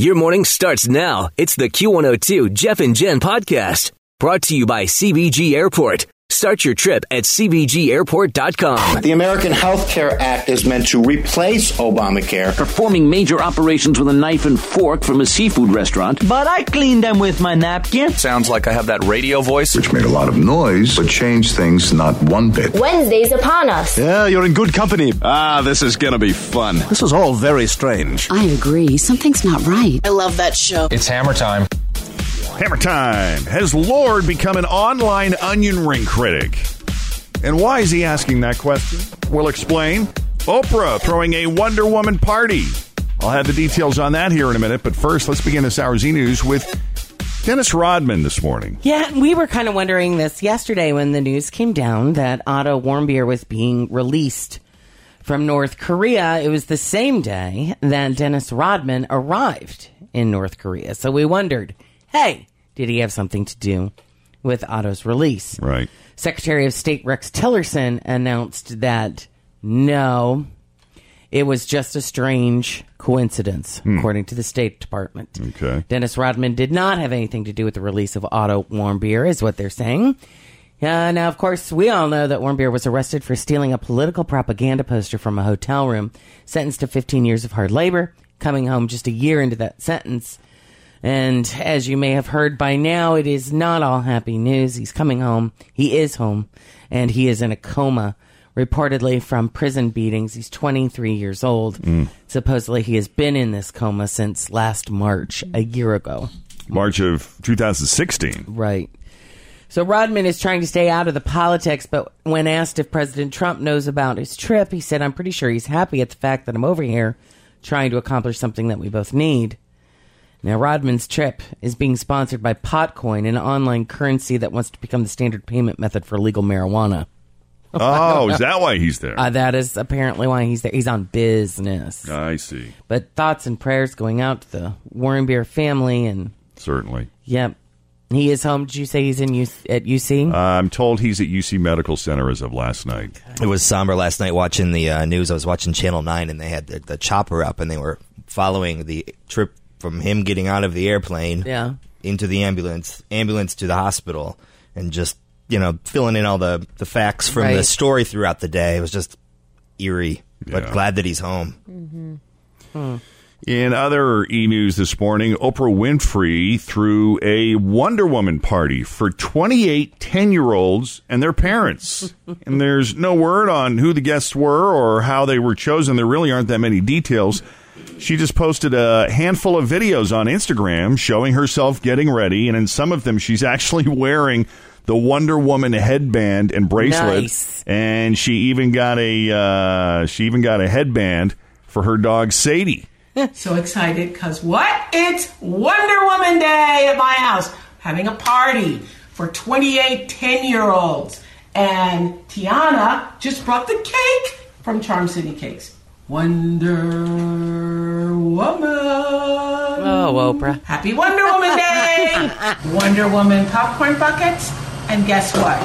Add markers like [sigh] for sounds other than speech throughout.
Your morning starts now. It's the Q102 Jeff and Jen podcast brought to you by CVG Airport. Start your trip at CVGAirport.com. The American Health Care Act is meant to replace Obamacare. Performing major operations with a knife and fork from a seafood restaurant. But I cleaned them with my napkin. Sounds like I have that radio voice. Which made a lot of noise, but changed things not one bit. Wednesday's upon us. Yeah, you're in good company. Ah, this is gonna be fun. This is all very strange. I agree. Something's not right. I love that show. It's hammer time. Hammer time. Has Lorde become an online onion ring critic? And why is he asking that question? We'll explain. Oprah throwing a Wonder Woman party. I'll have the details on that here in a minute, but first, let's begin this hour's e news with Dennis Rodman this morning. Yeah, we were kind of wondering this yesterday when the news came down that Otto Warmbier was being released from North Korea. It was the same day that Dennis Rodman arrived in North Korea. So we wondered, hey, did he have something to do with Otto's release? Right. Secretary of State Rex Tillerson announced that no, it was just a strange coincidence, Hmm. according to the State Department. Okay. Dennis Rodman did not have anything to do with the release of Otto Warmbier, is what they're saying. Uh, now, of course, we all know that Warmbier was arrested for stealing a political propaganda poster from a hotel room, sentenced to 15 years of hard labor, coming home just a year into that sentence. And as you may have heard by now, it is not all happy news. He's coming home. He is home, and he is in a coma, reportedly from prison beatings. He's 23 years old. Mm. Supposedly, he has been in this coma since last March, a year ago. March of 2016. Right. So Rodman is trying to stay out of the politics, but when asked if President Trump knows about his trip, he said, I'm pretty sure he's happy at the fact that I'm over here trying to accomplish something that we both need. Now, Rodman's trip is being sponsored by Potcoin, an online currency that wants to become the standard payment method for legal marijuana. Oh, [laughs] is that why he's there? Uh, that is apparently why he's there. He's on business. I see. But thoughts and prayers going out to the Warmbier family, and Certainly. yep, he is home. Did you say he's in U- at UC? Uh, I'm told he's at UC Medical Center as of last night. It was somber last night watching the uh, news. I was watching Channel 9 and they had the, the chopper up and they were following the trip from him getting out of the airplane Yeah. into the ambulance, ambulance to the hospital, and just, you know, filling in all the, the facts from the story throughout the day. It was just eerie, but glad that he's home. Mm-hmm. In other e news this morning, Oprah Winfrey threw a Wonder Woman party for 28 10 year olds and their parents. [laughs] and there's no word on who the guests were or how they were chosen. There really aren't that many details. She just posted a handful of videos on Instagram showing herself getting ready, and in some of them, she's actually [laughs] wearing the Wonder Woman headband and bracelet. Nice. And she even got a uh, she even got a headband for her dog Sadie. [laughs] so excited because what? It's Wonder Woman Day at my house. Having a party for 28 10 year olds. And Tiana just brought the cake from Charm City Cakes. Wonder Woman. Oh, Oprah. Happy Wonder Woman Day! [laughs] Wonder Woman popcorn buckets. And guess what?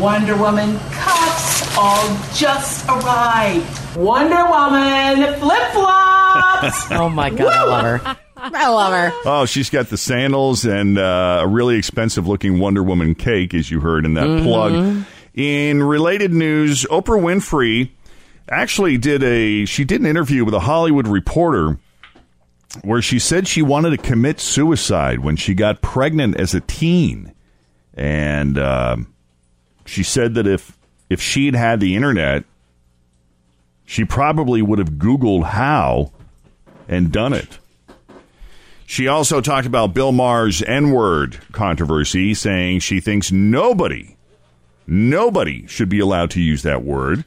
Wonder Woman cups all just arrived. Wonder Woman flip flops. [laughs] Oh my God, I love her. [laughs] I love her. Oh, she's got the sandals and uh, a really expensive looking Wonder Woman cake, as you heard in that Mm-hmm. plug. In related news, Oprah Winfrey actually did a she did an interview with a Hollywood reporter where she said she wanted to commit suicide when she got pregnant as a teen, and um, she said that if if she'd had the internet, she probably would have Googled how and done it. She also talked about Bill Maher's N word controversy, saying she thinks nobody, nobody should be allowed to use that word.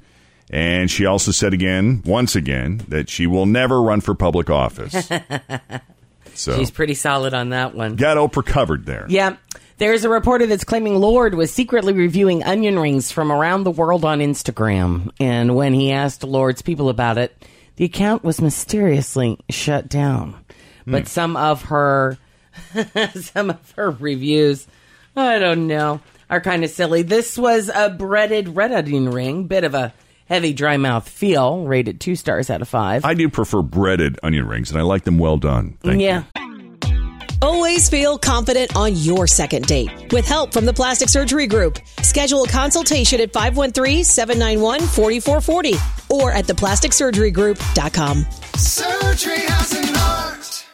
And she also said again, once again, that she will never run for public office. [laughs] so She's pretty solid on that one. got Oprah covered there. Yeah. There's a reporter that's claiming Lorde was secretly reviewing onion rings from around the world on Instagram. And when he asked Lorde's people about it, the account was mysteriously shut down. But Hmm. some of her [laughs] some of her reviews, I don't know, are kind of silly. This was a breaded red onion ring, bit of a heavy dry mouth feel, rated 2 stars out of 5. I do prefer breaded onion rings, and I like them well done. Thank yeah. Always feel confident on your second date. With help from the Plastic Surgery Group, schedule a consultation at 513-791-4440 or at theplasticsurgerygroup.com. Surgery has an art.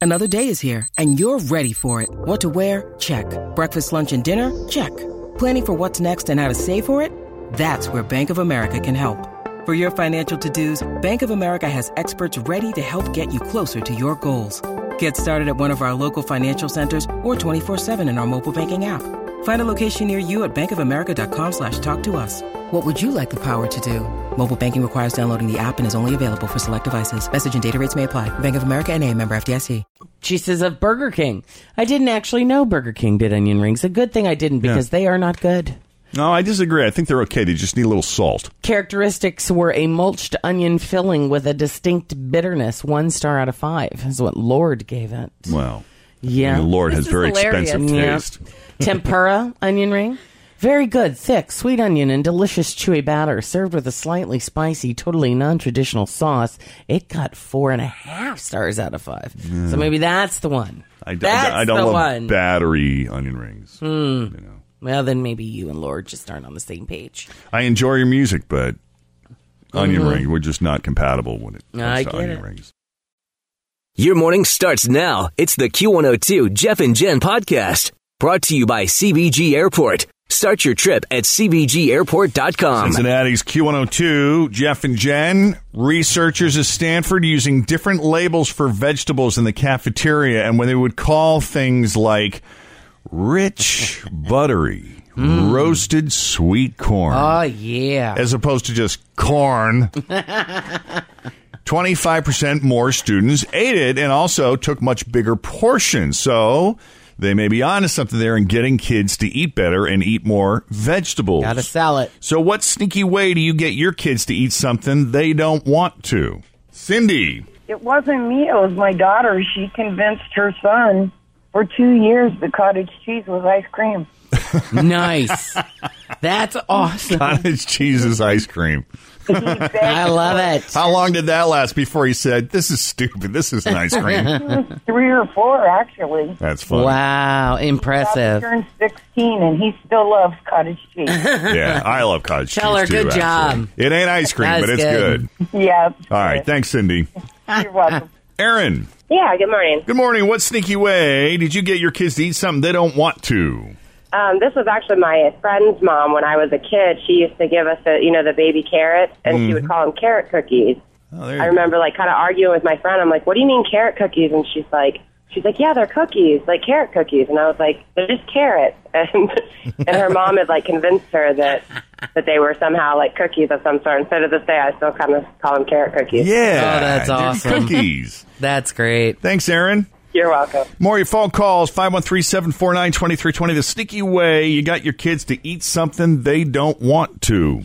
Another day is here, and you're ready for it. What to wear? Check. Breakfast, lunch, and dinner? Check. Planning for what's next and how to save for it? That's where Bank of America can help. For your financial to-dos, Bank of America has experts ready to help get you closer to your goals. Get started at one of our local financial centers or 24-7 in our mobile banking app. Find a location near you at bankofamerica.com slash talk to us. What would you like the power to do? Mobile banking requires downloading the app and is only available for select devices. Message and data rates may apply. Bank of America and a member FDIC. She says of Burger King. I didn't actually know Burger King did onion rings. A good thing I didn't because they are not good. No, I disagree. I think they're okay. They just need a little salt. Characteristics were a mulched onion filling with a distinct bitterness. One star out of five is what Lorde gave it. Well, Yeah. the Lorde This has very hilarious. expensive Yeah. taste. [laughs] Tempura onion ring. Very good, thick, sweet onion and delicious chewy batter, served with a slightly spicy, totally non-traditional sauce. It got four and a half stars out of five. So maybe that's the one. I, that's I, I don't the love one. battery onion rings. Hmm. Well, then maybe you and Lorde just aren't on the same page. I enjoy your music, but onion Mhm. ring, we're just not compatible when it comes I to get onion it. rings. Your morning starts now. It's the Q102 Jeff and Jen podcast brought to you by CVG Airport. Start your trip at CVGAirport.com. Cincinnati's Q102, Jeff and Jen, researchers at Stanford using different labels for vegetables in the cafeteria, and when they would call things like rich, [laughs] buttery, hmm. roasted sweet corn, Oh, yeah. as opposed to just corn. [laughs] 25% more students ate it and also took much bigger portions. So they may be onto something there in getting kids to eat better and eat more vegetables. Gotta sell it. So, what sneaky way do you get your kids to eat something they don't want to? Cindy. It wasn't me, it was my daughter. She convinced her son for two years the cottage cheese was ice cream. [laughs] nice. That's awesome. Cottage cheese is ice cream. I love it. How long did that last before he said, This is stupid. This isn't ice [laughs] cream? three or four, actually. That's funny. Wow, impressive. He impressive. turned 16 and he still loves cottage cheese. [laughs] Yeah, I love cottage Tell cheese. her, too, good actually. job. It ain't ice cream, That's but it's good. good. yeah. All right. Thanks, Cindy. You're welcome. Aaron. Yeah, good morning. Good morning. What sneaky way did you get your kids to eat something they don't want to? Um, this was actually my friend's mom when I was a kid. She used to give us the, you know, the baby carrots, and she would call them carrot cookies. Oh, I remember like kind of arguing with my friend. I'm like, "What do you mean carrot cookies?" And she's like, "She's like, yeah, they're cookies, like carrot cookies." And I was like, "They're just carrots." [laughs] And and her mom had like convinced her that that they were somehow like cookies of some sort. And so to this day, I still kind of call them carrot cookies. Yeah. Oh, that's they're awesome. Cookies. [laughs] That's great. Thanks, Aaron. You're welcome. More of your phone calls, 513-749-2320. The sneaky way you got your kids to eat something they don't want to.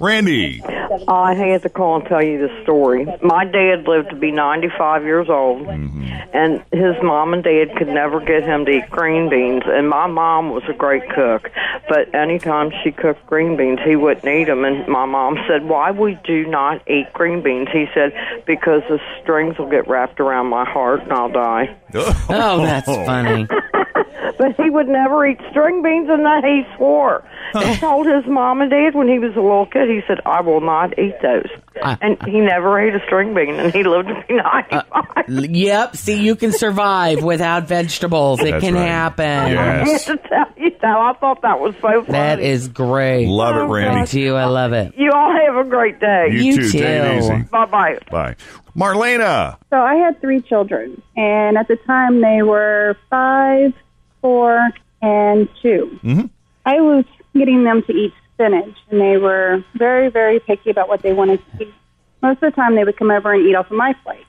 Randy. [laughs] I had to call and tell you the story. My dad lived to be 95 years old, mm-hmm. and his mom and dad could never get him to eat green beans. And my mom was a great cook, but anytime she cooked green beans, he wouldn't eat them. And my mom said, "Why we do not eat green beans?" He said, "Because the strings will get wrapped around my heart and I'll die." [laughs] Oh, that's funny. [laughs] but he would never eat string beans, and that he swore. [laughs] He told his mom and dad when he was a little kid. He said, "I will not eat those." and he never ate a string bean, and he lived to be 95. Uh, yep. See, you can survive without vegetables. It That's can right. happen. I have to tell you that. I thought that was so funny. That is great. Love it, Randy. Do you? I love it. You all have a great day. You, You too. Too. Bye bye. Bye. Marlena. So I had three children, and at the time they were five, four, and 2 Mhm. I was getting them to eat spinach, and they were very, very picky about what they wanted to eat. Most of the time, they would come over and eat off of my plate.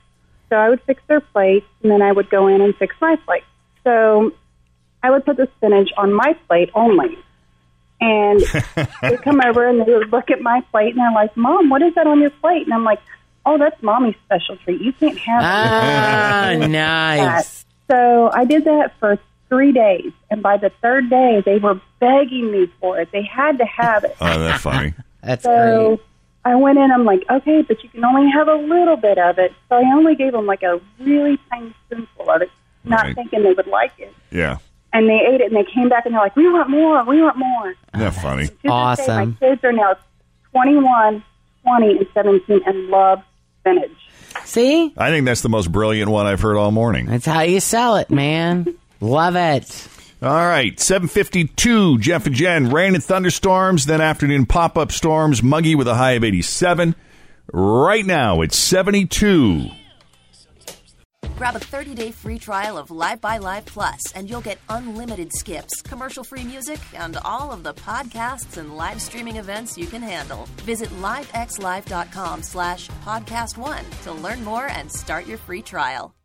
So I would fix their plate, and then I would go in and fix my plate. So I would put the spinach on my plate only. And [laughs] they'd come over and they would look at my plate, and they're like, Mom, what is that on your plate? And I'm like, Oh, that's mommy's special treat. You can't have Ah, that. [laughs] nice. So I did that for three days, and by the third day, they were begging me for it. They had to have it. Oh, that's funny. [laughs] That's so great. I went in. I'm like, okay, but you can only have a little bit of it. So I only gave them like a really tiny spoonful of it, not Right. thinking they would like it. Yeah. And they ate it, and they came back, and they're like, we want more. We want more. Isn't that funny? To this day, Awesome. my kids are now 21, 20, and 17, and love spinach. See, I think that's the most brilliant one I've heard all morning. that's how you sell it, man. Love it. All right, 752, Jeff and Jen. Rain and thunderstorms, then afternoon pop up storms, muggy with a high of 87. Right now, it's 72. Grab a 30-day free trial of Live by Live Plus, and you'll get unlimited skips, commercial-free music, and all of the podcasts and live streaming events you can handle. Visit livexlive.com slash podcast one to learn more and start your free trial.